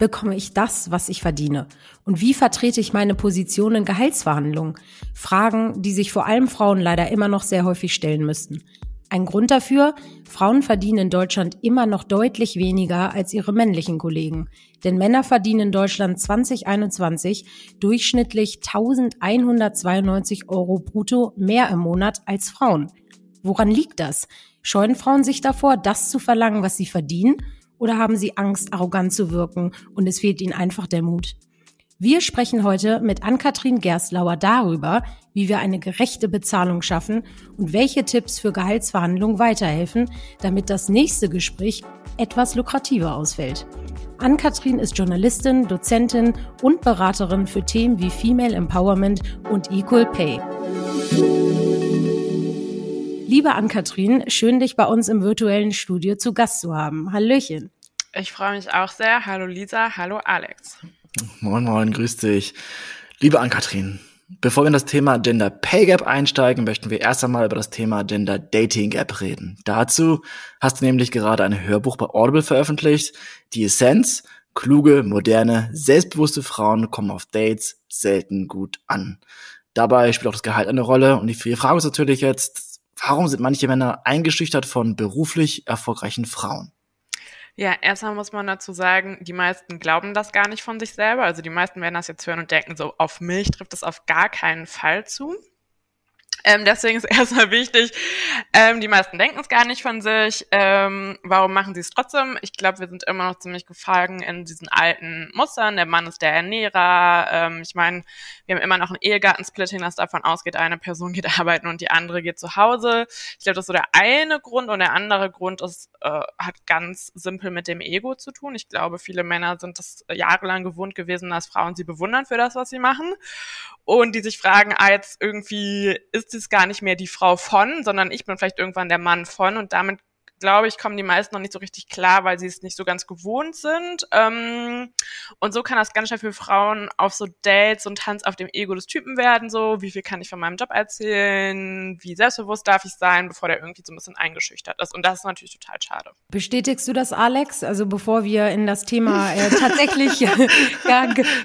bekomme ich das, was ich verdiene? Und wie vertrete ich meine Position in Gehaltsverhandlungen? Fragen, die sich vor allem Frauen leider immer noch sehr häufig stellen müssten. Ein Grund dafür, Frauen verdienen in Deutschland immer noch deutlich weniger als ihre männlichen Kollegen. Denn Männer verdienen in Deutschland 2021 durchschnittlich 1192 Euro brutto mehr im Monat als Frauen. Woran liegt das? Scheuen Frauen sich davor, das zu verlangen, was sie verdienen? Oder haben sie Angst, arrogant zu wirken und es fehlt ihnen einfach der Mut? Wir sprechen heute mit Ann-Kathrin Gerstlauer darüber, wie wir eine gerechte Bezahlung schaffen und welche Tipps für Gehaltsverhandlungen weiterhelfen, damit das nächste Gespräch etwas lukrativer ausfällt. Ann-Kathrin ist Journalistin, Dozentin und Beraterin für Themen wie Female Empowerment und Equal Pay. Liebe Ann-Kathrin, schön dich bei uns im virtuellen Studio zu Gast zu haben. Hallöchen. Ich freue mich auch sehr. Hallo Lisa, hallo Alex. Moin, moin, grüß dich. Liebe Ann-Kathrin, bevor wir in das Thema Gender Pay Gap einsteigen, möchten wir erst einmal über das Thema Gender Dating Gap reden. Dazu hast du nämlich gerade ein Hörbuch bei Audible veröffentlicht, Die Essenz, kluge, moderne, selbstbewusste Frauen kommen auf Dates selten gut an. Dabei spielt auch das Gehalt eine Rolle und die Frage ist natürlich jetzt, warum sind manche Männer eingeschüchtert von beruflich erfolgreichen Frauen? Ja, erstmal muss man dazu sagen, die meisten glauben das gar nicht von sich selber. Also die meisten werden das jetzt hören und denken so, auf mich trifft das auf gar keinen Fall zu. Ähm, deswegen ist erstmal wichtig, ähm, die meisten denken es gar nicht von sich. Ähm, warum machen sie es trotzdem? Ich glaube, wir sind immer noch ziemlich gefangen in diesen alten Mustern. Der Mann ist der Ernährer. Ähm, ich meine, wir haben immer noch ein Ehegattensplitting, das davon ausgeht, eine Person geht arbeiten und die andere geht zu Hause. Ich glaube, das ist so der eine Grund und der andere Grund ist, äh, hat ganz simpel mit dem Ego zu tun. Ich glaube, viele Männer sind das jahrelang gewohnt gewesen, dass Frauen sie bewundern für das, was sie machen und die sich fragen, ah, jetzt irgendwie ist es gar nicht mehr die Frau von, sondern ich bin vielleicht irgendwann der Mann von und damit glaube ich, kommen die meisten noch nicht so richtig klar, weil sie es nicht so ganz gewohnt sind. Ähm, und so kann das ganz schnell für Frauen auf so Dates und Tanz auf dem Ego des Typen werden, so wie viel kann ich von meinem Job erzählen, wie selbstbewusst darf ich sein, bevor der irgendwie so ein bisschen eingeschüchtert ist. Und das ist natürlich total schade. Bestätigst du das, Alex? Also bevor wir in das Thema äh, tatsächlich ja,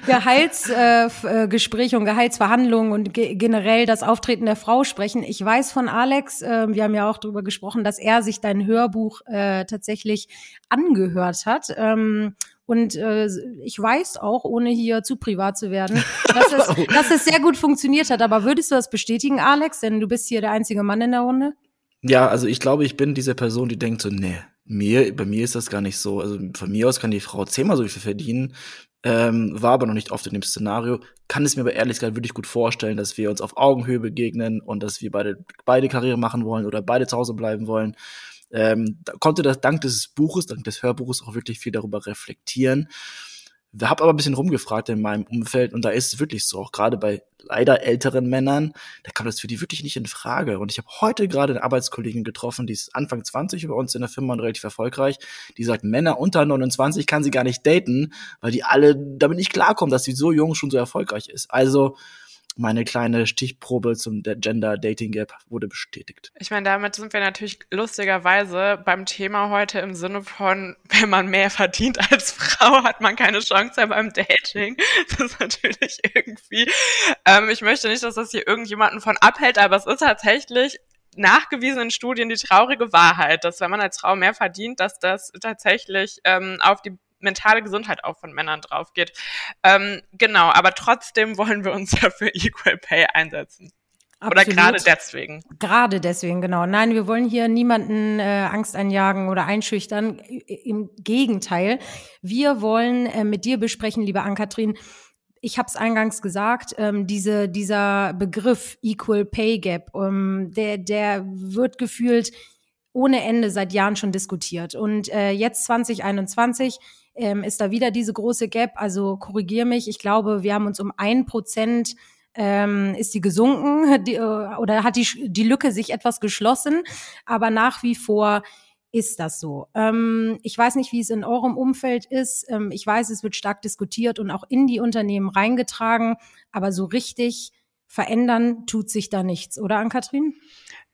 Gehaltsgespräche äh, und Gehaltsverhandlungen und ge generell das Auftreten der Frau sprechen. Ich weiß von Alex, äh, wir haben ja auch darüber gesprochen, dass er sich dein Hör Hörbuch äh, tatsächlich angehört hat. Ähm, und äh, ich weiß auch, ohne hier zu privat zu werden, dass es, dass es sehr gut funktioniert hat. Aber würdest du das bestätigen, Alex? Denn du bist hier der einzige Mann in der Runde. Ja, also ich glaube, ich bin diese Person, die denkt so, nee, mir, bei mir ist das gar nicht so. Also von mir aus kann die Frau zehnmal so viel verdienen ähm, war aber noch nicht oft in dem Szenario. Kann es mir aber ehrlich gesagt wirklich gut vorstellen, dass wir uns auf Augenhöhe begegnen und dass wir beide, beide Karriere machen wollen oder beide zu Hause bleiben wollen. Ähm, da konnte das dank des Buches, dank des Hörbuches auch wirklich viel darüber reflektieren. Haben aber ein bisschen rumgefragt in meinem Umfeld und da ist es wirklich so, auch gerade bei leider älteren Männern, da kam das für die wirklich nicht in Frage. Und ich habe heute gerade eine Arbeitskollegin getroffen, die ist Anfang 20 bei uns in der Firma und relativ erfolgreich, die sagt, Männer unter 29 kann sie gar nicht daten, weil die alle damit nicht klarkommen, dass sie so jung schon so erfolgreich ist. Also meine kleine Stichprobe zum Gender Dating Gap wurde bestätigt. Ich meine, damit sind wir natürlich lustigerweise beim Thema heute im Sinne von, wenn man mehr verdient als Frau, hat man keine Chance beim Dating. Das ist natürlich irgendwie, ähm, ich möchte nicht, dass das hier irgendjemanden von abhält, aber es ist tatsächlich nachgewiesenen Studien die traurige Wahrheit, dass wenn man als Frau mehr verdient, dass das tatsächlich ähm, auf die mentale Gesundheit auch von Männern drauf geht. Ähm, genau, aber trotzdem wollen wir uns ja für Equal Pay einsetzen. Absolut. Oder gerade deswegen. Gerade deswegen, genau. Nein, wir wollen hier niemanden äh, Angst einjagen oder einschüchtern. Im Gegenteil. Wir wollen äh, mit dir besprechen, liebe Ann-Kathrin, ich habe es eingangs gesagt, ähm, diese, dieser Begriff Equal Pay Gap, ähm, der, der wird gefühlt ohne Ende seit Jahren schon diskutiert. Und äh, jetzt 2021 ähm, ist da wieder diese große Gap. Also korrigier mich, ich glaube, wir haben uns um ein Prozent ähm, ist die gesunken die, äh, oder hat die, die Lücke sich etwas geschlossen, aber nach wie vor ist das so. Ähm, ich weiß nicht, wie es in eurem Umfeld ist. Ähm, ich weiß, es wird stark diskutiert und auch in die Unternehmen reingetragen, aber so richtig verändern tut sich da nichts, oder Ann-Kathrin?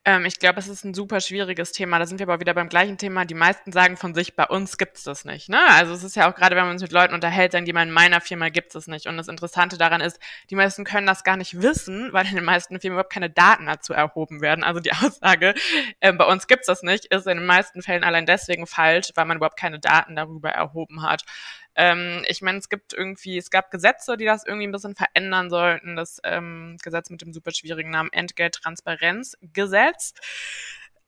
Ähm, ich glaube, es ist ein super schwieriges Thema. Da sind wir aber wieder beim gleichen Thema. Die meisten sagen von sich, bei uns gibt's das nicht. Ne? Also es ist ja auch gerade, wenn man uns mit Leuten unterhält, sagen die mal, in meiner Firma gibt's es nicht. Und das Interessante daran ist, die meisten können das gar nicht wissen, weil in den meisten Firmen überhaupt keine Daten dazu erhoben werden. Also die Aussage, äh, bei uns gibt's das nicht, ist in den meisten Fällen allein deswegen falsch, weil man überhaupt keine Daten darüber erhoben hat. Ähm, ich meine, es gibt irgendwie, es gab Gesetze, die das irgendwie ein bisschen verändern sollten. Das ähm, Gesetz mit dem super schwierigen Namen Entgelttransparenzgesetz.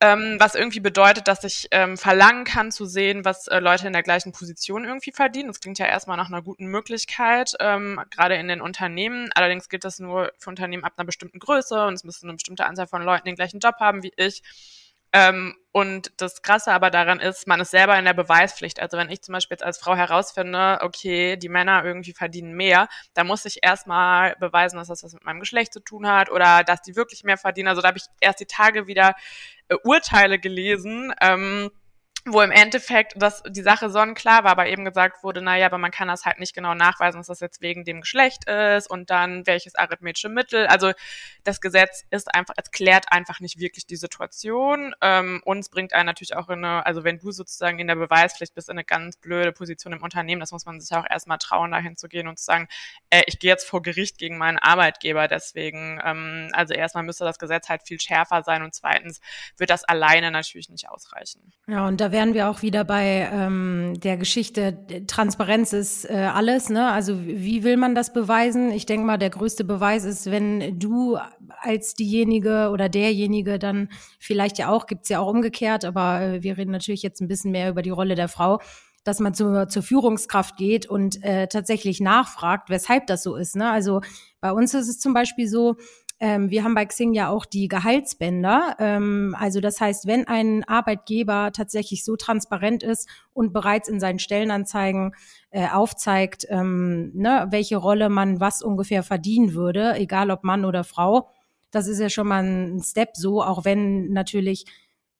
Ähm, was irgendwie bedeutet, dass ich ähm, verlangen kann zu sehen, was äh, Leute in der gleichen Position irgendwie verdienen. Das klingt ja erstmal nach einer guten Möglichkeit, ähm, gerade in den Unternehmen. Allerdings gilt das nur für Unternehmen ab einer bestimmten Größe und es müsste eine bestimmte Anzahl von Leuten den gleichen Job haben wie ich. Ähm, und das Krasse aber daran ist, man ist selber in der Beweispflicht. Also wenn ich zum Beispiel jetzt als Frau herausfinde, okay, die Männer irgendwie verdienen mehr, dann muss ich erstmal beweisen, dass das was mit meinem Geschlecht zu tun hat oder dass die wirklich mehr verdienen. Also da habe ich erst die Tage wieder äh, Urteile gelesen. Ähm, wo im Endeffekt das, die Sache sonnenklar war, aber eben gesagt wurde, naja, aber man kann das halt nicht genau nachweisen, dass das jetzt wegen dem Geschlecht ist und dann welches arithmetische Mittel. Also das Gesetz ist einfach, es klärt einfach nicht wirklich die Situation ähm, und es bringt einen natürlich auch in eine, also wenn du sozusagen in der Beweispflicht bist, in eine ganz blöde Position im Unternehmen, das muss man sich auch erstmal trauen, dahin zu gehen und zu sagen, äh, ich gehe jetzt vor Gericht gegen meinen Arbeitgeber, deswegen, ähm, also erstmal müsste das Gesetz halt viel schärfer sein und zweitens wird das alleine natürlich nicht ausreichen. Ja, und da wären wir auch wieder bei ähm, der Geschichte, Transparenz ist äh, alles, ne? Also wie will man das beweisen? Ich denke mal, der größte Beweis ist, wenn du als diejenige oder derjenige dann vielleicht ja auch, gibt's ja auch umgekehrt, aber äh, wir reden natürlich jetzt ein bisschen mehr über die Rolle der Frau, dass man zur, zur Führungskraft geht und äh, tatsächlich nachfragt, weshalb das so ist. Ne? Also bei uns ist es zum Beispiel so, ähm, wir haben bei Xing ja auch die Gehaltsbänder. Ähm, also das heißt, wenn ein Arbeitgeber tatsächlich so transparent ist und bereits in seinen Stellenanzeigen äh, aufzeigt, ähm, ne, welche Rolle man was ungefähr verdienen würde, egal ob Mann oder Frau, das ist ja schon mal ein Step so, auch wenn natürlich,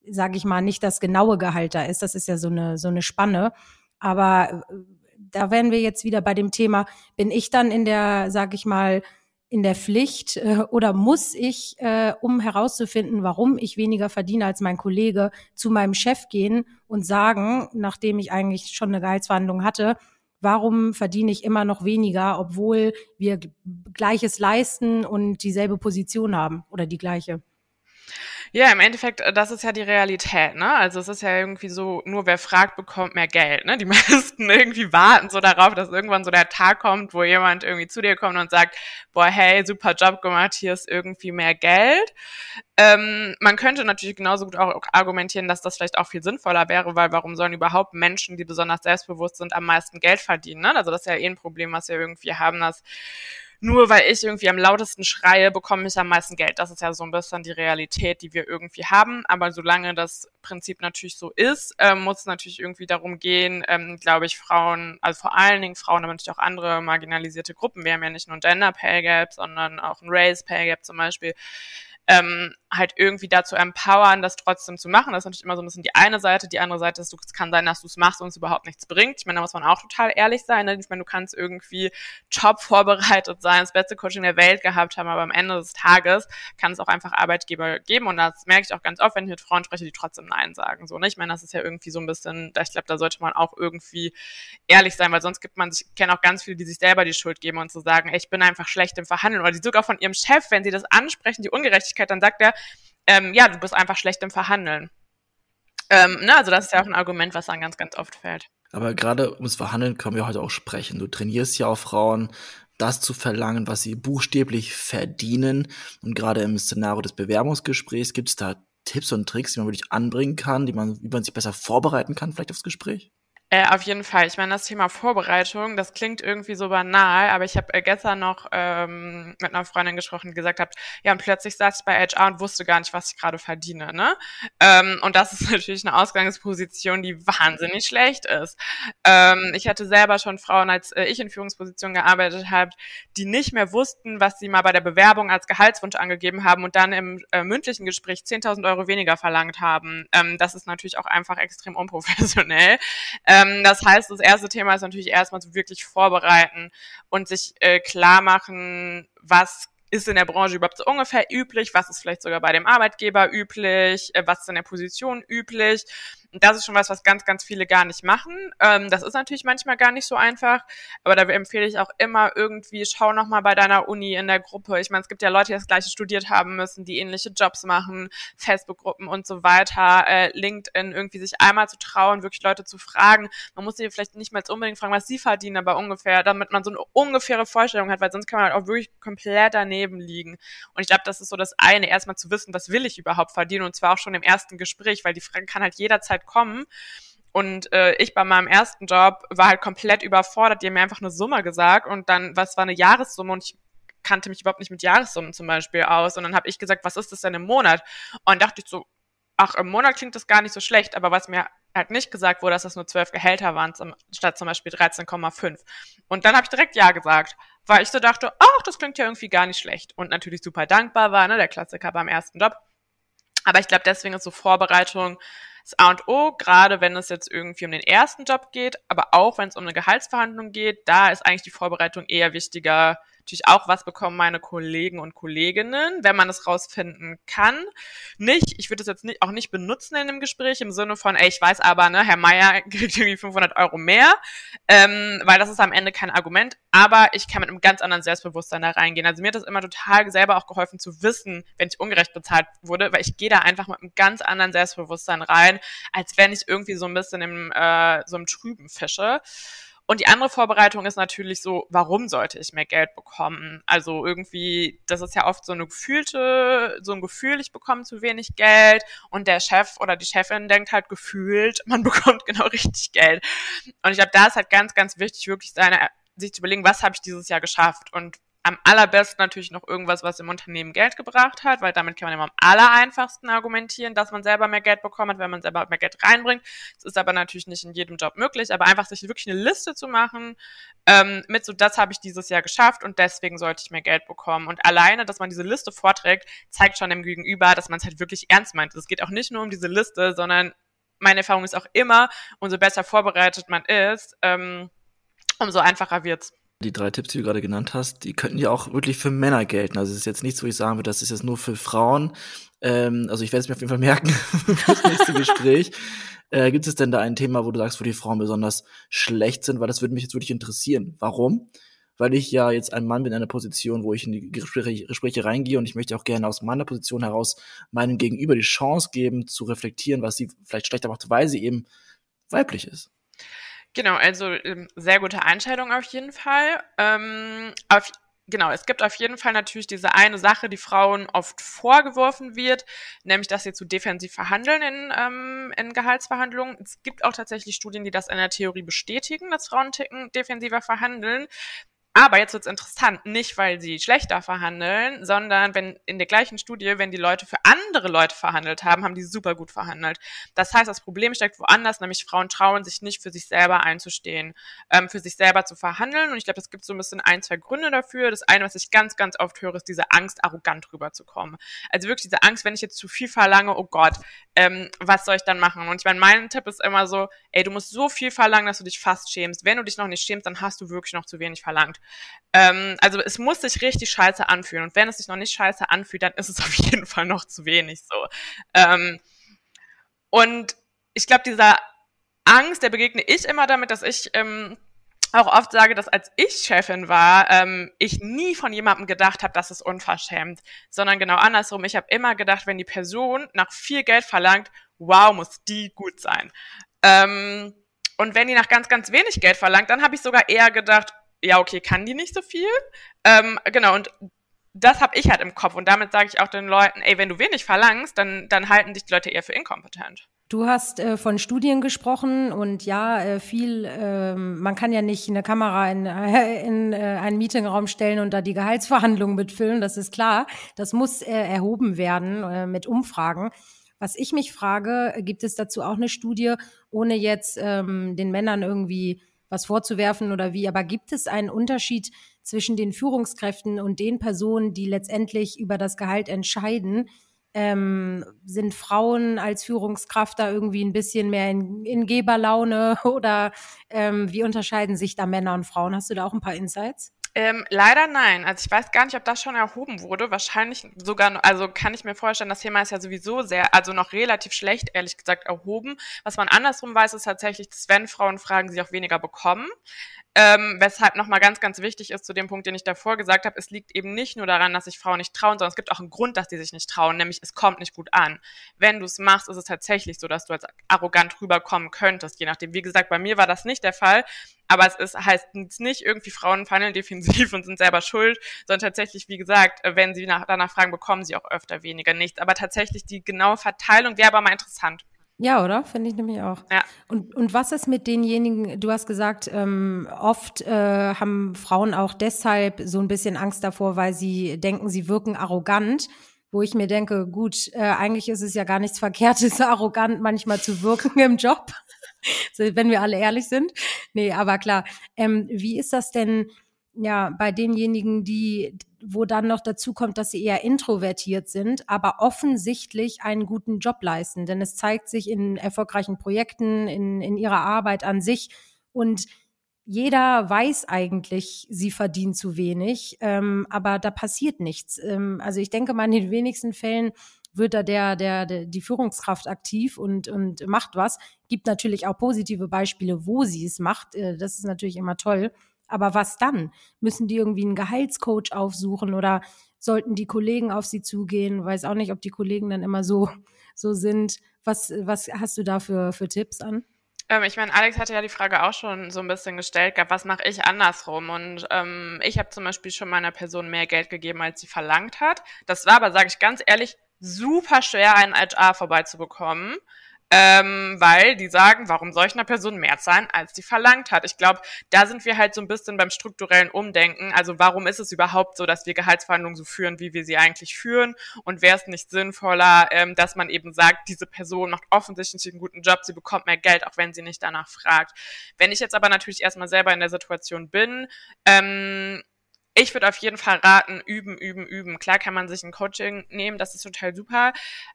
sage ich mal, nicht das genaue Gehalt da ist. Das ist ja so eine so eine Spanne. Aber äh, da wären wir jetzt wieder bei dem Thema, bin ich dann in der, sage ich mal, in der Pflicht äh, oder muss ich, äh, um herauszufinden, warum ich weniger verdiene als mein Kollege, zu meinem Chef gehen und sagen, nachdem ich eigentlich schon eine Gehaltsverhandlung hatte, warum verdiene ich immer noch weniger, obwohl wir Gleiches leisten und dieselbe Position haben oder die gleiche. Ja, im Endeffekt, äh, das ist ja die Realität, ne? Also es ist ja irgendwie so, nur wer fragt, bekommt mehr Geld, ne? Die meisten irgendwie warten so darauf, dass irgendwann so der Tag kommt, wo jemand irgendwie zu dir kommt und sagt, boah, hey, super Job gemacht, hier ist irgendwie mehr Geld. Ähm, man könnte natürlich genauso gut auch argumentieren, dass das vielleicht auch viel sinnvoller wäre, weil warum sollen überhaupt Menschen, die besonders selbstbewusst sind, am meisten Geld verdienen, ne? Also das ist ja eh ein Problem, was wir irgendwie haben, dass nur weil ich irgendwie am lautesten schreie, bekomme ich am meisten Geld. Das ist ja so ein bisschen die Realität, die wir irgendwie haben. Aber solange das Prinzip natürlich so ist, äh, muss es natürlich irgendwie darum gehen, ähm, glaube ich, Frauen, also vor allen Dingen Frauen, aber natürlich auch andere marginalisierte Gruppen. Wir haben ja nicht nur ein Gender Pay Gap, sondern auch ein Race Pay Gap zum Beispiel ähm, halt irgendwie dazu empowern, das trotzdem zu machen. Das ist natürlich immer so ein bisschen die eine Seite. Die andere Seite ist, es kann sein, dass du es machst und es überhaupt nichts bringt. Ich meine, da muss man auch total ehrlich sein. Ne? Ich meine, du kannst irgendwie top vorbereitet sein, das beste Coaching der Welt gehabt haben, aber am Ende des Tages kann es auch einfach Arbeitgeber geben. Und das merke ich auch ganz oft, wenn ich mit Frauen spreche, die trotzdem Nein sagen. So, ne? Ich meine, das ist ja irgendwie so ein bisschen, ich glaube, da sollte man auch irgendwie ehrlich sein, weil sonst gibt man sich, ich kenne auch ganz viele, die sich selber die Schuld geben und zu so sagen, ey, ich bin einfach schlecht im Verhandeln. Oder die sogar von ihrem Chef, wenn sie das ansprechen, die Ungerechtigkeit, dann sagt er, ähm, ja, du bist einfach schlecht im Verhandeln. Ähm, ne, also das ist ja auch ein Argument, was dann ganz, ganz oft fällt. Aber gerade ums Verhandeln können wir heute auch sprechen. Du trainierst ja auch Frauen, das zu verlangen, was sie buchstäblich verdienen. Und gerade im Szenario des Bewerbungsgesprächs gibt es da Tipps und Tricks, die man wirklich anbringen kann, die man, wie man sich besser vorbereiten kann, vielleicht aufs Gespräch? Äh, auf jeden Fall. Ich meine, das Thema Vorbereitung, das klingt irgendwie so banal, aber ich habe äh, gestern noch ähm, mit einer Freundin gesprochen, die gesagt hat, ja, und plötzlich saß ich bei HR und wusste gar nicht, was ich gerade verdiene. Ne? Ähm, und das ist natürlich eine Ausgangsposition, die wahnsinnig schlecht ist. Ähm, ich hatte selber schon Frauen, als äh, ich in Führungspositionen gearbeitet habe, die nicht mehr wussten, was sie mal bei der Bewerbung als Gehaltswunsch angegeben haben und dann im äh, mündlichen Gespräch 10.000 Euro weniger verlangt haben. Ähm, das ist natürlich auch einfach extrem unprofessionell. Ähm, das heißt, das erste Thema ist natürlich erstmal so wirklich vorbereiten und sich äh, klar machen, was ist in der Branche überhaupt so ungefähr üblich, was ist vielleicht sogar bei dem Arbeitgeber üblich, äh, was ist in der Position üblich. Und das ist schon was, was ganz, ganz viele gar nicht machen. Ähm, das ist natürlich manchmal gar nicht so einfach, aber da empfehle ich auch immer irgendwie, schau nochmal bei deiner Uni in der Gruppe. Ich meine, es gibt ja Leute, die das gleiche studiert haben müssen, die ähnliche Jobs machen, Facebook-Gruppen und so weiter, äh, LinkedIn, irgendwie sich einmal zu trauen, wirklich Leute zu fragen. Man muss sie vielleicht nicht mehr unbedingt fragen, was sie verdienen, aber ungefähr, damit man so eine ungefähre Vorstellung hat, weil sonst kann man halt auch wirklich komplett daneben liegen. Und ich glaube, das ist so das eine, erstmal zu wissen, was will ich überhaupt verdienen und zwar auch schon im ersten Gespräch, weil die Frage kann halt jederzeit kommen. Und äh, ich bei meinem ersten Job war halt komplett überfordert. Die haben mir einfach eine Summe gesagt und dann, was war eine Jahressumme und ich kannte mich überhaupt nicht mit Jahressummen zum Beispiel aus. Und dann habe ich gesagt, was ist das denn im Monat? Und dachte ich so, ach, im Monat klingt das gar nicht so schlecht, aber was mir halt nicht gesagt wurde, dass das nur zwölf Gehälter waren, zum, statt zum Beispiel 13,5. Und dann habe ich direkt Ja gesagt, weil ich so dachte, ach, das klingt ja irgendwie gar nicht schlecht. Und natürlich super dankbar war, ne, der Klassiker beim ersten Job. Aber ich glaube, deswegen ist so Vorbereitung das A und O, gerade wenn es jetzt irgendwie um den ersten Job geht, aber auch wenn es um eine Gehaltsverhandlung geht, da ist eigentlich die Vorbereitung eher wichtiger, natürlich auch, was bekommen meine Kollegen und Kolleginnen, wenn man es rausfinden kann. Nicht, ich würde es jetzt nicht, auch nicht benutzen in dem Gespräch im Sinne von, ey, ich weiß aber, ne, Herr Meier kriegt irgendwie 500 Euro mehr, ähm, weil das ist am Ende kein Argument, aber ich kann mit einem ganz anderen Selbstbewusstsein da reingehen. Also mir hat das immer total selber auch geholfen zu wissen, wenn ich ungerecht bezahlt wurde, weil ich gehe da einfach mit einem ganz anderen Selbstbewusstsein rein, als wenn ich irgendwie so ein bisschen im, äh, so im Trüben fische. Und die andere Vorbereitung ist natürlich so, warum sollte ich mehr Geld bekommen? Also irgendwie, das ist ja oft so eine gefühlte, so ein Gefühl, ich bekomme zu wenig Geld und der Chef oder die Chefin denkt halt gefühlt, man bekommt genau richtig Geld. Und ich glaube, da ist halt ganz, ganz wichtig, wirklich seine, sich zu überlegen, was habe ich dieses Jahr geschafft und am allerbesten natürlich noch irgendwas, was im Unternehmen Geld gebracht hat, weil damit kann man immer am allereinfachsten argumentieren, dass man selber mehr Geld bekommen hat, wenn man selber mehr Geld reinbringt. Das ist aber natürlich nicht in jedem Job möglich, aber einfach sich wirklich eine Liste zu machen ähm, mit so, das habe ich dieses Jahr geschafft und deswegen sollte ich mehr Geld bekommen. Und alleine, dass man diese Liste vorträgt, zeigt schon dem Gegenüber, dass man es halt wirklich ernst meint. Es geht auch nicht nur um diese Liste, sondern meine Erfahrung ist auch immer, umso besser vorbereitet man ist, ähm, umso einfacher wird's die drei Tipps, die du gerade genannt hast, die könnten ja auch wirklich für Männer gelten. Also es ist jetzt nichts, wo ich sagen würde, das ist jetzt nur für Frauen. Ähm, also ich werde es mir auf jeden Fall merken für das nächste Gespräch. Äh, gibt es denn da ein Thema, wo du sagst, wo die Frauen besonders schlecht sind? Weil das würde mich jetzt wirklich interessieren. Warum? Weil ich ja jetzt ein Mann bin in einer Position, wo ich in die Gespräche, Gespräche reingehe und ich möchte auch gerne aus meiner Position heraus meinem Gegenüber die Chance geben, zu reflektieren, was sie vielleicht schlechter macht, weil sie eben weiblich ist. Genau, also ähm, sehr gute Einstellung auf jeden Fall. Ähm, auf, genau, es gibt auf jeden Fall natürlich diese eine Sache, die Frauen oft vorgeworfen wird, nämlich, dass sie zu defensiv verhandeln in, ähm, in Gehaltsverhandlungen. Es gibt auch tatsächlich Studien, die das in der Theorie bestätigen, dass Frauen ticken defensiver verhandeln. Aber jetzt wird's interessant, nicht weil sie schlechter verhandeln, sondern wenn in der gleichen Studie, wenn die Leute für andere Leute verhandelt haben, haben die super gut verhandelt. Das heißt, das Problem steckt woanders, nämlich Frauen trauen sich nicht für sich selber einzustehen, ähm, für sich selber zu verhandeln. Und ich glaube, es gibt so ein bisschen ein, zwei Gründe dafür. Das eine, was ich ganz, ganz oft höre, ist diese Angst, arrogant rüberzukommen. Also wirklich diese Angst, wenn ich jetzt zu viel verlange, oh Gott, ähm, was soll ich dann machen? Und ich meine, mein Tipp ist immer so, ey, du musst so viel verlangen, dass du dich fast schämst. Wenn du dich noch nicht schämst, dann hast du wirklich noch zu wenig verlangt. Ähm, also es muss sich richtig scheiße anfühlen. Und wenn es sich noch nicht scheiße anfühlt, dann ist es auf jeden Fall noch zu wenig so. Ähm, und ich glaube, dieser Angst, der begegne ich immer damit, dass ich ähm, auch oft sage, dass als ich Chefin war, ähm, ich nie von jemandem gedacht habe, das ist unverschämt, sondern genau andersrum. Ich habe immer gedacht, wenn die Person nach viel Geld verlangt, wow, muss die gut sein. Ähm, und wenn die nach ganz, ganz wenig Geld verlangt, dann habe ich sogar eher gedacht, ja, okay, kann die nicht so viel? Ähm, genau, und das habe ich halt im Kopf. Und damit sage ich auch den Leuten, ey, wenn du wenig verlangst, dann, dann halten dich die Leute eher für inkompetent. Du hast äh, von Studien gesprochen und ja, äh, viel, äh, man kann ja nicht eine Kamera in, äh, in äh, einen Meetingraum stellen und da die Gehaltsverhandlungen mitfüllen, das ist klar. Das muss äh, erhoben werden mit Umfragen. Was ich mich frage, gibt es dazu auch eine Studie, ohne jetzt ähm, den Männern irgendwie was vorzuwerfen oder wie. Aber gibt es einen Unterschied zwischen den Führungskräften und den Personen, die letztendlich über das Gehalt entscheiden? Ähm, sind Frauen als Führungskraft da irgendwie ein bisschen mehr in, in Geberlaune oder ähm, wie unterscheiden sich da Männer und Frauen? Hast du da auch ein paar Insights? Ähm, leider nein. Also ich weiß gar nicht, ob das schon erhoben wurde. Wahrscheinlich sogar, also kann ich mir vorstellen, das Thema ist ja sowieso sehr, also noch relativ schlecht, ehrlich gesagt, erhoben. Was man andersrum weiß, ist tatsächlich, dass wenn Frauen fragen, sie auch weniger bekommen. Ähm, weshalb nochmal ganz, ganz wichtig ist zu dem Punkt, den ich davor gesagt habe, es liegt eben nicht nur daran, dass sich Frauen nicht trauen, sondern es gibt auch einen Grund, dass die sich nicht trauen, nämlich es kommt nicht gut an. Wenn du es machst, ist es tatsächlich so, dass du als arrogant rüberkommen könntest, je nachdem. Wie gesagt, bei mir war das nicht der Fall, aber es ist, heißt nicht irgendwie Frauen fandeln defensiv und sind selber schuld, sondern tatsächlich, wie gesagt, wenn sie nach, danach fragen, bekommen sie auch öfter weniger nichts. Aber tatsächlich die genaue Verteilung wäre aber mal interessant. Ja, oder? Finde ich nämlich auch. Ja. Und, und was ist mit denjenigen, du hast gesagt, ähm, oft äh, haben Frauen auch deshalb so ein bisschen Angst davor, weil sie denken, sie wirken arrogant, wo ich mir denke, gut, äh, eigentlich ist es ja gar nichts Verkehrtes, arrogant manchmal zu wirken im Job, wenn wir alle ehrlich sind. Nee, aber klar. Ähm, wie ist das denn ja bei denjenigen, die wo dann noch dazu kommt, dass sie eher introvertiert sind, aber offensichtlich einen guten Job leisten. Denn es zeigt sich in erfolgreichen Projekten, in, in ihrer Arbeit an sich. Und jeder weiß eigentlich, sie verdienen zu wenig, ähm, aber da passiert nichts. Ähm, also ich denke mal, in den wenigsten Fällen wird da der, der, der, die Führungskraft aktiv und, und macht was. Gibt natürlich auch positive Beispiele, wo sie es macht. Äh, das ist natürlich immer toll. Aber was dann? Müssen die irgendwie einen Gehaltscoach aufsuchen oder sollten die Kollegen auf sie zugehen? Weiß auch nicht, ob die Kollegen dann immer so, so sind. Was, was hast du da für, für Tipps an? Ähm, ich meine, Alex hatte ja die Frage auch schon so ein bisschen gestellt gehabt, was mache ich andersrum? Und ähm, ich habe zum Beispiel schon meiner Person mehr Geld gegeben, als sie verlangt hat. Das war aber, sage ich ganz ehrlich, super schwer, einen HR vorbeizubekommen ähm, weil die sagen, warum soll ich einer Person mehr zahlen, als die verlangt hat? Ich glaube, da sind wir halt so ein bisschen beim strukturellen Umdenken. Also warum ist es überhaupt so, dass wir Gehaltsverhandlungen so führen, wie wir sie eigentlich führen? Und wäre es nicht sinnvoller, ähm, dass man eben sagt, diese Person macht offensichtlich einen guten Job, sie bekommt mehr Geld, auch wenn sie nicht danach fragt. Wenn ich jetzt aber natürlich erstmal selber in der Situation bin, ähm, ich würde auf jeden Fall raten, üben, üben, üben. Klar kann man sich ein Coaching nehmen, das ist total super,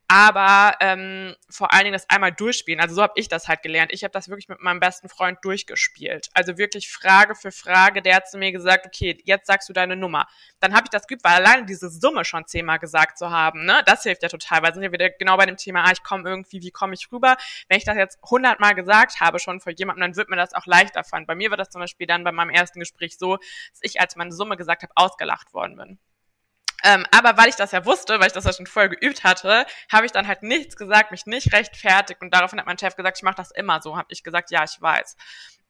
aber ähm, vor allen Dingen das einmal durchspielen. Also so habe ich das halt gelernt. Ich habe das wirklich mit meinem besten Freund durchgespielt. Also wirklich Frage für Frage. Der hat zu mir gesagt, okay, jetzt sagst du deine Nummer. Dann habe ich das geübt, weil alleine diese Summe schon zehnmal gesagt zu haben, ne, das hilft ja total, weil sind ja wieder genau bei dem Thema, ah, ich komme irgendwie, wie komme ich rüber? Wenn ich das jetzt hundertmal gesagt habe schon vor jemandem, dann wird mir das auch leichter fallen. Bei mir war das zum Beispiel dann bei meinem ersten Gespräch so, dass ich als meine Summe gesagt gesagt habe, ausgelacht worden bin. Ähm, aber weil ich das ja wusste, weil ich das ja schon vorher geübt hatte, habe ich dann halt nichts gesagt, mich nicht rechtfertigt und daraufhin hat mein Chef gesagt, ich mache das immer so. Habe ich gesagt, ja, ich weiß.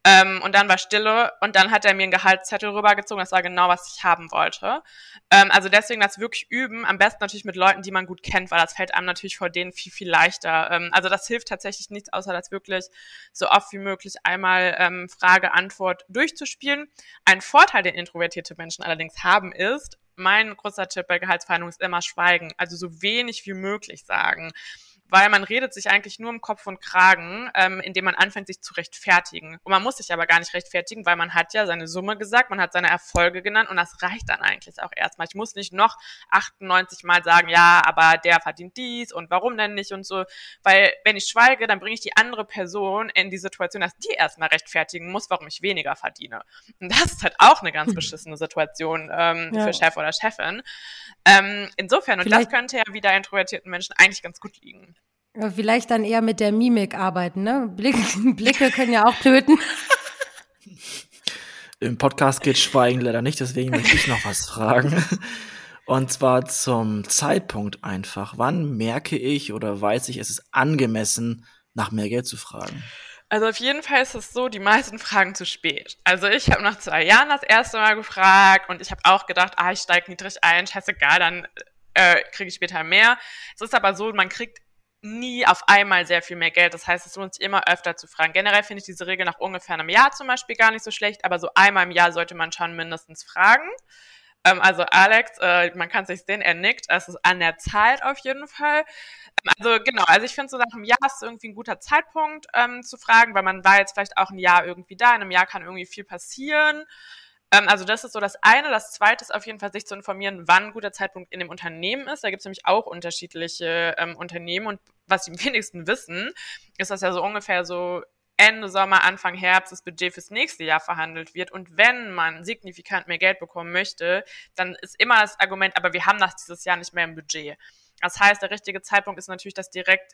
Ähm, und dann war Stille und dann hat er mir einen Gehaltszettel rübergezogen. Das war genau, was ich haben wollte. Ähm, also deswegen das wirklich üben. Am besten natürlich mit Leuten, die man gut kennt, weil das fällt einem natürlich vor denen viel, viel leichter. Ähm, also das hilft tatsächlich nichts, außer das wirklich so oft wie möglich einmal ähm, Frage-Antwort durchzuspielen. Ein Vorteil, den introvertierte Menschen allerdings haben, ist, mein großer Tipp bei Gehaltsverhandlungen ist immer schweigen. Also so wenig wie möglich sagen weil man redet sich eigentlich nur im Kopf und Kragen, ähm, indem man anfängt, sich zu rechtfertigen. Und man muss sich aber gar nicht rechtfertigen, weil man hat ja seine Summe gesagt, man hat seine Erfolge genannt und das reicht dann eigentlich auch erstmal. Ich muss nicht noch 98 Mal sagen, ja, aber der verdient dies und warum denn nicht und so, weil wenn ich schweige, dann bringe ich die andere Person in die Situation, dass die erstmal rechtfertigen muss, warum ich weniger verdiene. Und das ist halt auch eine ganz beschissene Situation ähm, ja. für Chef oder Chefin. Ähm, insofern, und Vielleicht das könnte ja wieder introvertierten Menschen eigentlich ganz gut liegen. Ja, vielleicht dann eher mit der Mimik arbeiten, ne? Blick, Blicke können ja auch töten. Im Podcast geht Schweigen leider nicht, deswegen möchte ich noch was fragen. Und zwar zum Zeitpunkt einfach. Wann merke ich oder weiß ich, es ist angemessen, nach mehr Geld zu fragen? Also auf jeden Fall ist es so, die meisten fragen zu spät. Also ich habe nach zwei Jahren das erste Mal gefragt und ich habe auch gedacht, ah, ich steige niedrig ein, scheißegal, dann äh, kriege ich später mehr. Es ist aber so, man kriegt nie auf einmal sehr viel mehr Geld. Das heißt, es lohnt sich immer öfter zu fragen. Generell finde ich diese Regel nach ungefähr einem Jahr zum Beispiel gar nicht so schlecht, aber so einmal im Jahr sollte man schon mindestens fragen. Ähm, also Alex, äh, man kann sich sehen, er nickt. Es ist an der Zeit auf jeden Fall. Ähm, also genau, also ich finde so nach einem Jahr ist irgendwie ein guter Zeitpunkt ähm, zu fragen, weil man war jetzt vielleicht auch ein Jahr irgendwie da. In einem Jahr kann irgendwie viel passieren. Ähm, also das ist so das eine. Das zweite ist auf jeden Fall, sich zu informieren, wann ein guter Zeitpunkt in dem Unternehmen ist. Da gibt es nämlich auch unterschiedliche ähm, Unternehmen und was die wenigsten wissen, ist das ja so ungefähr so Ende Sommer, Anfang Herbst das Budget fürs nächste Jahr verhandelt wird. Und wenn man signifikant mehr Geld bekommen möchte, dann ist immer das Argument, aber wir haben das dieses Jahr nicht mehr im Budget. Das heißt, der richtige Zeitpunkt ist natürlich, das direkt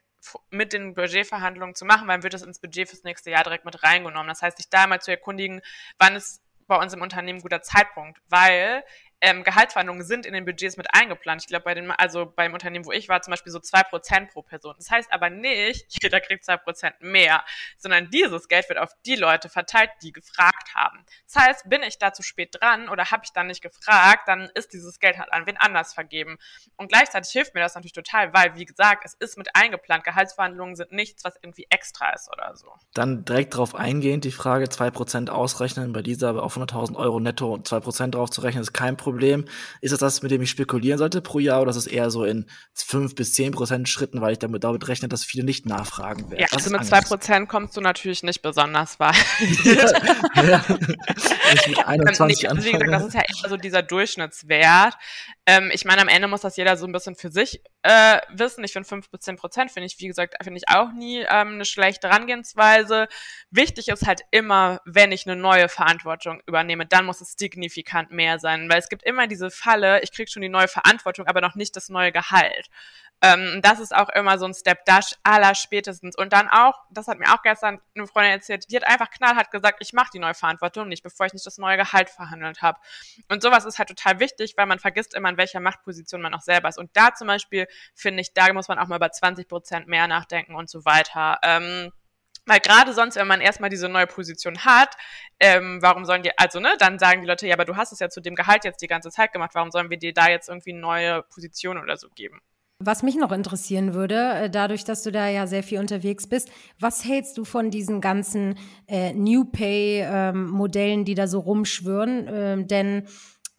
mit den Budgetverhandlungen zu machen, weil dann wird das ins Budget fürs nächste Jahr direkt mit reingenommen. Das heißt, sich da mal zu erkundigen, wann ist bei uns im Unternehmen guter Zeitpunkt, weil ähm, Gehaltsverhandlungen sind in den Budgets mit eingeplant. Ich glaube, bei den, also beim Unternehmen, wo ich war, zum Beispiel so zwei Prozent pro Person. Das heißt aber nicht, jeder kriegt zwei Prozent mehr, sondern dieses Geld wird auf die Leute verteilt, die gefragt haben. Das heißt, bin ich da zu spät dran oder habe ich dann nicht gefragt, dann ist dieses Geld halt an wen anders vergeben. Und gleichzeitig hilft mir das natürlich total, weil, wie gesagt, es ist mit eingeplant. Gehaltsverhandlungen sind nichts, was irgendwie extra ist oder so. Dann direkt darauf eingehend die Frage, zwei Prozent ausrechnen, bei dieser auf 100.000 Euro netto zwei Prozent drauf zu rechnen, ist kein Problem. Problem? Ist das das, mit dem ich spekulieren sollte pro Jahr oder ist es eher so in fünf bis zehn Prozent Schritten, weil ich damit, damit rechne, dass viele nicht nachfragen werden? Ja, also mit zwei Prozent kommst du natürlich nicht besonders weit. ja, ja. Ich mit 21 nee, also wie gesagt, das ist ja eher so dieser Durchschnittswert. Ähm, ich meine, am Ende muss das jeder so ein bisschen für sich äh, wissen. Ich finde fünf bis zehn Prozent finde ich, wie gesagt, finde ich auch nie ähm, eine schlechte Herangehensweise. Wichtig ist halt immer, wenn ich eine neue Verantwortung übernehme, dann muss es signifikant mehr sein, weil es gibt immer diese Falle, ich kriege schon die neue Verantwortung, aber noch nicht das neue Gehalt. Ähm, das ist auch immer so ein Step Dash aller spätestens. Und dann auch, das hat mir auch gestern eine Freundin erzählt, die hat einfach knallhart gesagt, ich mache die neue Verantwortung nicht, bevor ich nicht das neue Gehalt verhandelt habe. Und sowas ist halt total wichtig, weil man vergisst immer, in welcher Machtposition man auch selber ist. Und da zum Beispiel finde ich, da muss man auch mal über 20 Prozent mehr nachdenken und so weiter. Ähm, weil gerade sonst, wenn man erstmal diese neue Position hat, ähm, warum sollen die, also ne, dann sagen die Leute, ja, aber du hast es ja zu dem Gehalt jetzt die ganze Zeit gemacht, warum sollen wir dir da jetzt irgendwie eine neue Position oder so geben? Was mich noch interessieren würde, äh, dadurch, dass du da ja sehr viel unterwegs bist, was hältst du von diesen ganzen äh, New Pay-Modellen, ähm, die da so rumschwören? Ähm, denn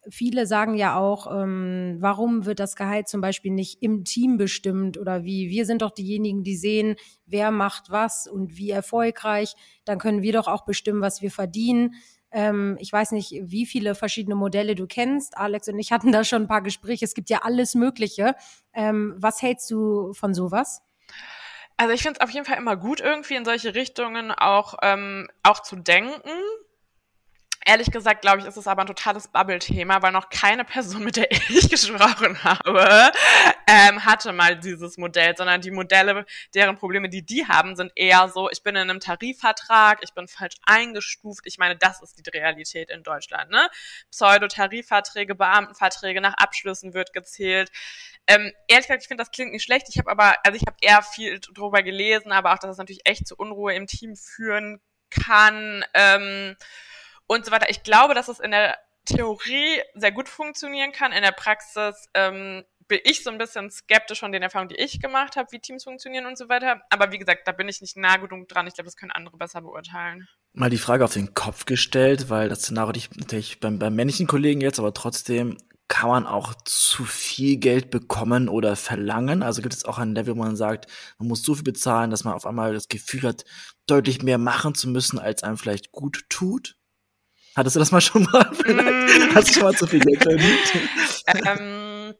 viele sagen ja auch, ähm, warum wird das Gehalt zum Beispiel nicht im Team bestimmt oder wie? Wir sind doch diejenigen, die sehen, wer macht was und wie erfolgreich. Dann können wir doch auch bestimmen, was wir verdienen. Ähm, ich weiß nicht, wie viele verschiedene Modelle du kennst. Alex und ich hatten da schon ein paar Gespräche. Es gibt ja alles Mögliche. Ähm, was hältst du von sowas? Also ich finde es auf jeden Fall immer gut, irgendwie in solche Richtungen auch, ähm, auch zu denken. Ehrlich gesagt, glaube ich, ist es aber ein totales Bubble-Thema, weil noch keine Person, mit der ich gesprochen habe, ähm, hatte mal dieses Modell, sondern die Modelle, deren Probleme, die die haben, sind eher so, ich bin in einem Tarifvertrag, ich bin falsch eingestuft. Ich meine, das ist die Realität in Deutschland, ne? Pseudo-Tarifverträge, Beamtenverträge, nach Abschlüssen wird gezählt. Ähm, ehrlich gesagt, ich finde, das klingt nicht schlecht. Ich habe aber, also ich habe eher viel drüber gelesen, aber auch, dass es natürlich echt zu Unruhe im Team führen kann. Ähm, und so weiter. Ich glaube, dass es in der Theorie sehr gut funktionieren kann. In der Praxis ähm, bin ich so ein bisschen skeptisch von den Erfahrungen, die ich gemacht habe, wie Teams funktionieren und so weiter. Aber wie gesagt, da bin ich nicht nah genug dran. Ich glaube, das können andere besser beurteilen. Mal die Frage auf den Kopf gestellt, weil das Szenario natürlich beim, beim männlichen Kollegen jetzt, aber trotzdem kann man auch zu viel Geld bekommen oder verlangen? Also gibt es auch ein Level, wo man sagt, man muss so viel bezahlen, dass man auf einmal das Gefühl hat, deutlich mehr machen zu müssen, als einem vielleicht gut tut? Hattest du das mal schon mal? Mm. Hast du schon mal zu viel Geld verdient? ähm,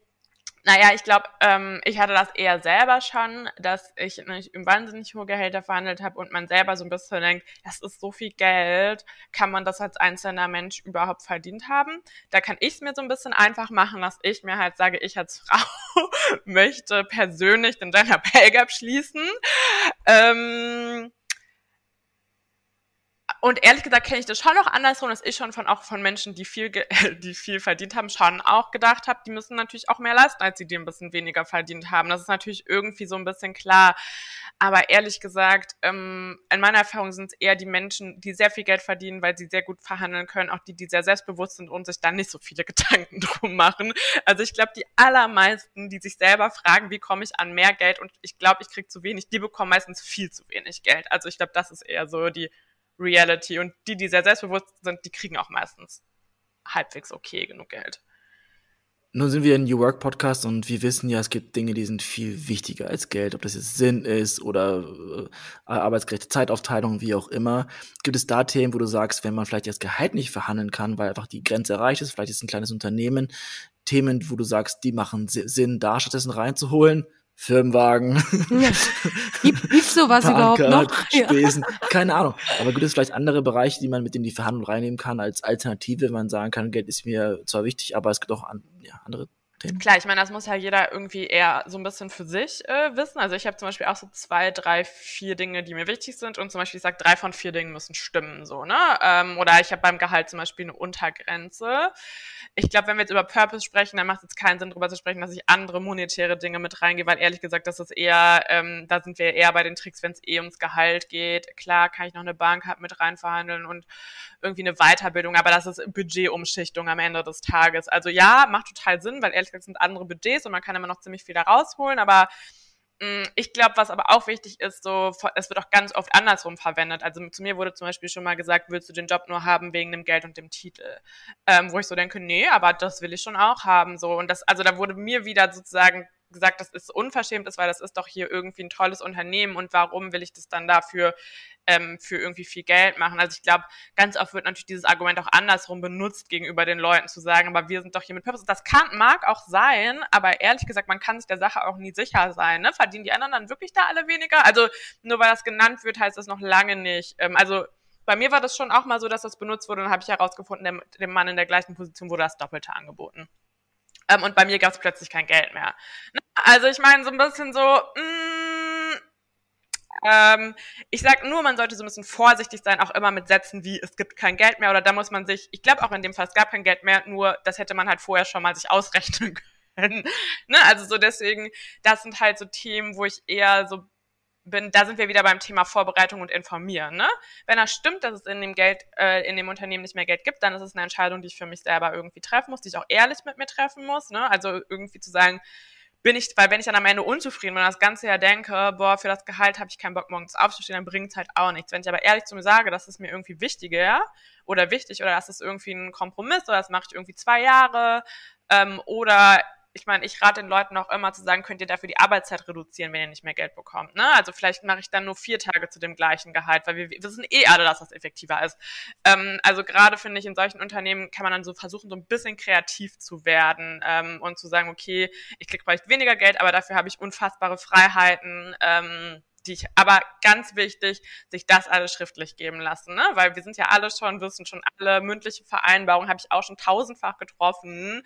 naja, ich glaube, ähm, ich hatte das eher selber schon, dass ich nicht im wahnsinnig hohe Gehälter verhandelt habe und man selber so ein bisschen denkt, das ist so viel Geld, kann man das als einzelner Mensch überhaupt verdient haben? Da kann ich es mir so ein bisschen einfach machen, dass ich mir halt sage, ich als Frau möchte persönlich den Gender Pay Gap schließen. Ähm, und ehrlich gesagt kenne ich das schon noch andersrum, dass ich schon von auch von Menschen, die viel, die viel verdient haben, schon auch gedacht habe, die müssen natürlich auch mehr leisten, als sie die ein bisschen weniger verdient haben. Das ist natürlich irgendwie so ein bisschen klar. Aber ehrlich gesagt, ähm, in meiner Erfahrung sind es eher die Menschen, die sehr viel Geld verdienen, weil sie sehr gut verhandeln können, auch die, die sehr selbstbewusst sind und sich dann nicht so viele Gedanken drum machen. Also ich glaube, die allermeisten, die sich selber fragen, wie komme ich an mehr Geld und ich glaube, ich kriege zu wenig, die bekommen meistens viel zu wenig Geld. Also ich glaube, das ist eher so die Reality. Und die, die sehr selbstbewusst sind, die kriegen auch meistens halbwegs okay genug Geld. Nun sind wir ein New Work Podcast und wir wissen ja, es gibt Dinge, die sind viel wichtiger als Geld, ob das jetzt Sinn ist oder äh, arbeitsgerechte Zeitaufteilung, wie auch immer. Gibt es da Themen, wo du sagst, wenn man vielleicht das Gehalt nicht verhandeln kann, weil einfach die Grenze erreicht ist, vielleicht ist ein kleines Unternehmen, Themen, wo du sagst, die machen Sinn, da stattdessen reinzuholen, Firmenwagen. Ja. Gibt, sowas überhaupt noch? Spesen, ja. keine Ahnung. Aber gibt es vielleicht andere Bereiche, die man mit in die Verhandlung reinnehmen kann, als Alternative, wenn man sagen kann, Geld ist mir zwar wichtig, aber es gibt auch an, ja, andere Themen? Klar, ich meine, das muss ja jeder irgendwie eher so ein bisschen für sich äh, wissen. Also ich habe zum Beispiel auch so zwei, drei, vier Dinge, die mir wichtig sind und zum Beispiel ich sage, drei von vier Dingen müssen stimmen, so, ne? Ähm, oder ich habe beim Gehalt zum Beispiel eine Untergrenze. Ich glaube, wenn wir jetzt über Purpose sprechen, dann macht es jetzt keinen Sinn, darüber zu sprechen, dass ich andere monetäre Dinge mit reingehe, weil ehrlich gesagt, das ist eher, ähm, da sind wir eher bei den Tricks, wenn es eh ums Gehalt geht. Klar, kann ich noch eine Bank mit rein verhandeln und irgendwie eine Weiterbildung, aber das ist Budgetumschichtung am Ende des Tages. Also ja, macht total Sinn, weil ehrlich gesagt sind andere Budgets und man kann immer noch ziemlich viel da rausholen, aber mm, ich glaube, was aber auch wichtig ist, so, es wird auch ganz oft andersrum verwendet. Also zu mir wurde zum Beispiel schon mal gesagt, willst du den Job nur haben wegen dem Geld und dem Titel? Ähm, wo ich so denke, nee, aber das will ich schon auch haben, so. Und das, also da wurde mir wieder sozusagen gesagt, das ist unverschämt ist, weil das ist doch hier irgendwie ein tolles Unternehmen und warum will ich das dann dafür ähm, für irgendwie viel Geld machen? Also ich glaube, ganz oft wird natürlich dieses Argument auch andersrum benutzt gegenüber den Leuten zu sagen, aber wir sind doch hier mit Purpose. Das kann, mag auch sein, aber ehrlich gesagt, man kann sich der Sache auch nie sicher sein. Ne? Verdienen die anderen dann wirklich da alle weniger? Also nur weil das genannt wird, heißt das noch lange nicht. Ähm, also bei mir war das schon auch mal so, dass das benutzt wurde und habe ich herausgefunden, dem, dem Mann in der gleichen Position wurde das Doppelte angeboten. Ähm, und bei mir gab es plötzlich kein Geld mehr. Ne? Also ich meine, so ein bisschen so, mh, mm, ähm, ich sag nur, man sollte so ein bisschen vorsichtig sein, auch immer mit Sätzen wie, es gibt kein Geld mehr oder da muss man sich, ich glaube auch in dem Fall, es gab kein Geld mehr, nur das hätte man halt vorher schon mal sich ausrechnen können. ne? Also so deswegen, das sind halt so Themen, wo ich eher so bin, da sind wir wieder beim Thema Vorbereitung und Informieren. Ne? Wenn das stimmt, dass es in dem Geld, äh, in dem Unternehmen nicht mehr Geld gibt, dann ist es eine Entscheidung, die ich für mich selber irgendwie treffen muss, die ich auch ehrlich mit mir treffen muss. Ne? Also irgendwie zu sagen, bin ich, weil wenn ich dann am Ende unzufrieden bin und das ganze Jahr denke, boah, für das Gehalt habe ich keinen Bock, morgens aufzustehen, dann bringt es halt auch nichts. Wenn ich aber ehrlich zu mir sage, das ist mir irgendwie wichtiger oder wichtig oder das ist irgendwie ein Kompromiss oder das mache ich irgendwie zwei Jahre ähm, oder ich meine, ich rate den Leuten auch immer zu sagen, könnt ihr dafür die Arbeitszeit reduzieren, wenn ihr nicht mehr Geld bekommt. Ne? Also vielleicht mache ich dann nur vier Tage zu dem gleichen Gehalt, weil wir wissen eh alle, dass das effektiver ist. Ähm, also gerade finde ich, in solchen Unternehmen kann man dann so versuchen, so ein bisschen kreativ zu werden ähm, und zu sagen, okay, ich kriege vielleicht weniger Geld, aber dafür habe ich unfassbare Freiheiten. Ähm, die ich, aber ganz wichtig, sich das alles schriftlich geben lassen, ne? Weil wir sind ja alle schon, wissen schon alle, mündliche Vereinbarungen habe ich auch schon tausendfach getroffen.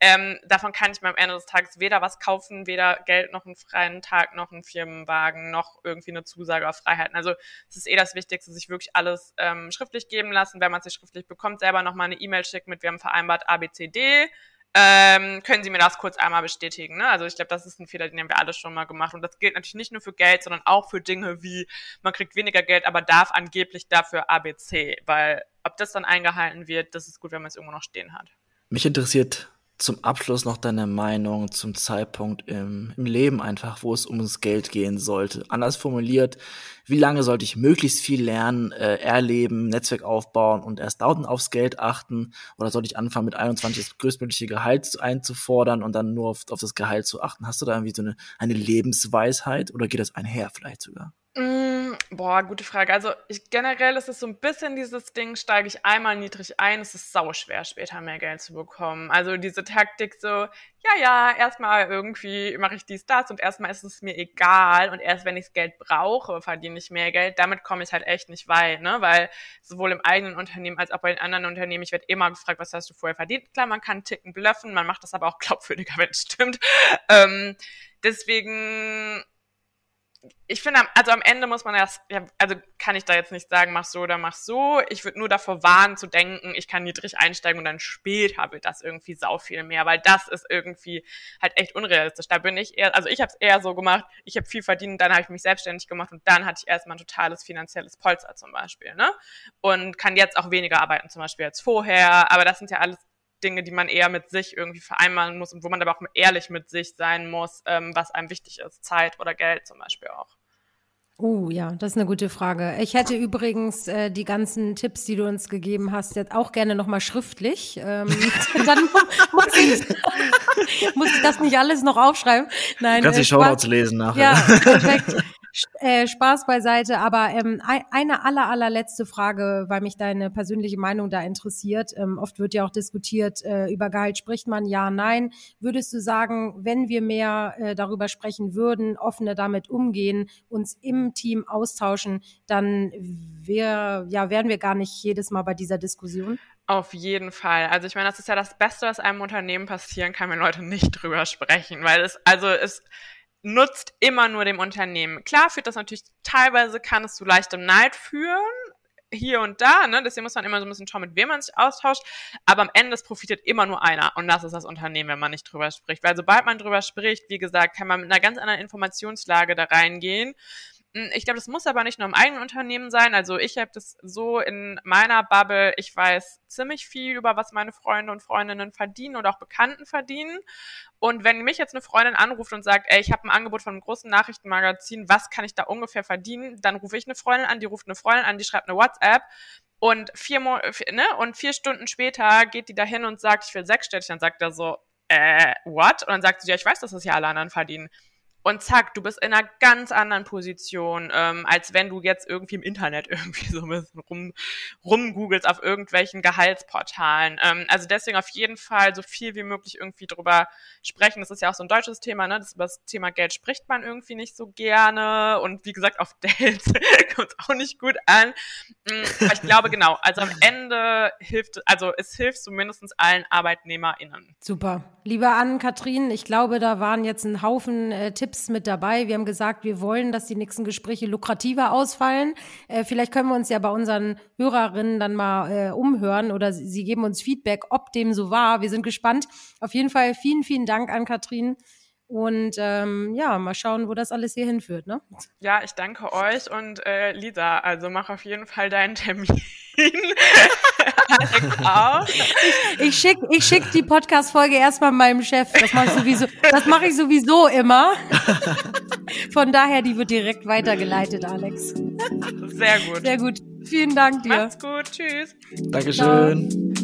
Ähm, davon kann ich mir am Ende des Tages weder was kaufen, weder Geld noch einen freien Tag, noch einen Firmenwagen, noch irgendwie eine Zusage auf Freiheiten. Also es ist eh das Wichtigste, sich wirklich alles ähm, schriftlich geben lassen. Wenn man es sich schriftlich bekommt, selber nochmal eine E-Mail schicken mit, wir haben vereinbart ABCD ähm, können Sie mir das kurz einmal bestätigen? Ne? Also ich glaube, das ist ein Fehler, den haben wir alle schon mal gemacht. Und das gilt natürlich nicht nur für Geld, sondern auch für Dinge wie, man kriegt weniger Geld, aber darf angeblich dafür ABC. Weil ob das dann eingehalten wird, das ist gut, wenn man es irgendwo noch stehen hat. Mich interessiert zum Abschluss noch deine Meinung zum Zeitpunkt im, im Leben einfach, wo es ums Geld gehen sollte. Anders formuliert, wie lange sollte ich möglichst viel lernen, äh, erleben, Netzwerk aufbauen und erst dann aufs Geld achten? Oder sollte ich anfangen, mit 21 das größtmögliche Gehalt einzufordern und dann nur auf, auf das Gehalt zu achten? Hast du da irgendwie so eine, eine Lebensweisheit oder geht das einher vielleicht sogar? Mm, boah, gute Frage. Also ich, generell ist es so ein bisschen dieses Ding, steige ich einmal niedrig ein, es ist sau schwer, später mehr Geld zu bekommen. Also diese Taktik so, ja, ja, erstmal irgendwie mache ich dies, das und erstmal ist es mir egal und erst wenn ich Geld brauche, verdiene ich mehr Geld. Damit komme ich halt echt nicht weit, ne? Weil sowohl im eigenen Unternehmen als auch bei den anderen Unternehmen, ich werde immer gefragt, was hast du vorher verdient? Klar, man kann Ticken bluffen, man macht das aber auch glaubwürdiger, wenn es stimmt. Ähm, deswegen ich finde, also am Ende muss man das, ja, also kann ich da jetzt nicht sagen, mach so oder mach so. Ich würde nur davor warnen zu denken, ich kann niedrig einsteigen und dann später wird das irgendwie sau viel mehr, weil das ist irgendwie halt echt unrealistisch. Da bin ich eher, also ich habe es eher so gemacht, ich habe viel verdient, dann habe ich mich selbstständig gemacht und dann hatte ich erstmal ein totales finanzielles Polster zum Beispiel, ne? Und kann jetzt auch weniger arbeiten zum Beispiel als vorher, aber das sind ja alles Dinge, die man eher mit sich irgendwie vereinbaren muss und wo man aber auch ehrlich mit sich sein muss, ähm, was einem wichtig ist. Zeit oder Geld zum Beispiel auch. Uh, ja, das ist eine gute Frage. Ich hätte übrigens äh, die ganzen Tipps, die du uns gegeben hast, jetzt auch gerne nochmal schriftlich. Ähm, dann muss ich, muss ich das nicht alles noch aufschreiben. Nein, du kannst äh, die Shownotes lesen nachher. Ja, perfekt. Äh, Spaß beiseite, aber ähm, eine aller, allerletzte Frage, weil mich deine persönliche Meinung da interessiert. Ähm, oft wird ja auch diskutiert, äh, über Gehalt spricht man ja, nein. Würdest du sagen, wenn wir mehr äh, darüber sprechen würden, offener damit umgehen, uns im Team austauschen, dann wär, ja, wären wir gar nicht jedes Mal bei dieser Diskussion? Auf jeden Fall. Also ich meine, das ist ja das Beste, was einem Unternehmen passieren kann, wenn Leute nicht drüber sprechen, weil es, also es nutzt immer nur dem Unternehmen. Klar führt das natürlich, teilweise kann es zu leichtem Neid führen, hier und da, ne? Deswegen muss man immer so ein bisschen schauen, mit wem man sich austauscht. Aber am Ende es profitiert immer nur einer. Und das ist das Unternehmen, wenn man nicht drüber spricht. Weil sobald man drüber spricht, wie gesagt, kann man mit einer ganz anderen Informationslage da reingehen. Hm, ich glaube, das muss aber nicht nur im eigenen Unternehmen sein. Also ich habe das so in meiner Bubble, ich weiß ziemlich viel über, was meine Freunde und Freundinnen verdienen und auch Bekannten verdienen. Und wenn mich jetzt eine Freundin anruft und sagt, ey, ich habe ein Angebot von einem großen Nachrichtenmagazin, was kann ich da ungefähr verdienen, dann rufe ich eine Freundin an, die ruft eine Freundin an, die schreibt eine WhatsApp. Und vier, Mo ne? und vier Stunden später geht die dahin und sagt, ich will sechsstellig. Dann sagt er so, äh, what? Und dann sagt sie, ja, ich weiß, dass das ja alle anderen verdienen und zack, du bist in einer ganz anderen Position, ähm, als wenn du jetzt irgendwie im Internet irgendwie so ein bisschen rum, rumgoogelst auf irgendwelchen Gehaltsportalen. Ähm, also deswegen auf jeden Fall so viel wie möglich irgendwie drüber sprechen. Das ist ja auch so ein deutsches Thema, ne? Das, über das Thema Geld spricht man irgendwie nicht so gerne. Und wie gesagt, auf Dates kommt es auch nicht gut an. Mm, aber ich glaube, genau, also am Ende hilft, also es hilft zumindest allen ArbeitnehmerInnen. Super. Liebe Ann-Kathrin, ich glaube, da waren jetzt ein Haufen äh, Tipps Tipps mit dabei. Wir haben gesagt, wir wollen, dass die nächsten Gespräche lukrativer ausfallen. Äh, vielleicht können wir uns ja bei unseren Hörerinnen dann mal äh, umhören oder sie, sie geben uns Feedback, ob dem so war. Wir sind gespannt. Auf jeden Fall vielen, vielen Dank an Katrin. Und ähm, ja, mal schauen, wo das alles hier hinführt. Ne? Ja, ich danke euch und äh, Lisa, also mach auf jeden Fall deinen Termin. Alex auch. Ich, ich schicke ich schick die Podcast-Folge erstmal meinem Chef. Das mache ich sowieso, das mache ich sowieso immer. Von daher, die wird direkt weitergeleitet, Alex. Sehr gut. Sehr gut. Vielen Dank dir. Macht's gut. Tschüss. Dankeschön. Ciao.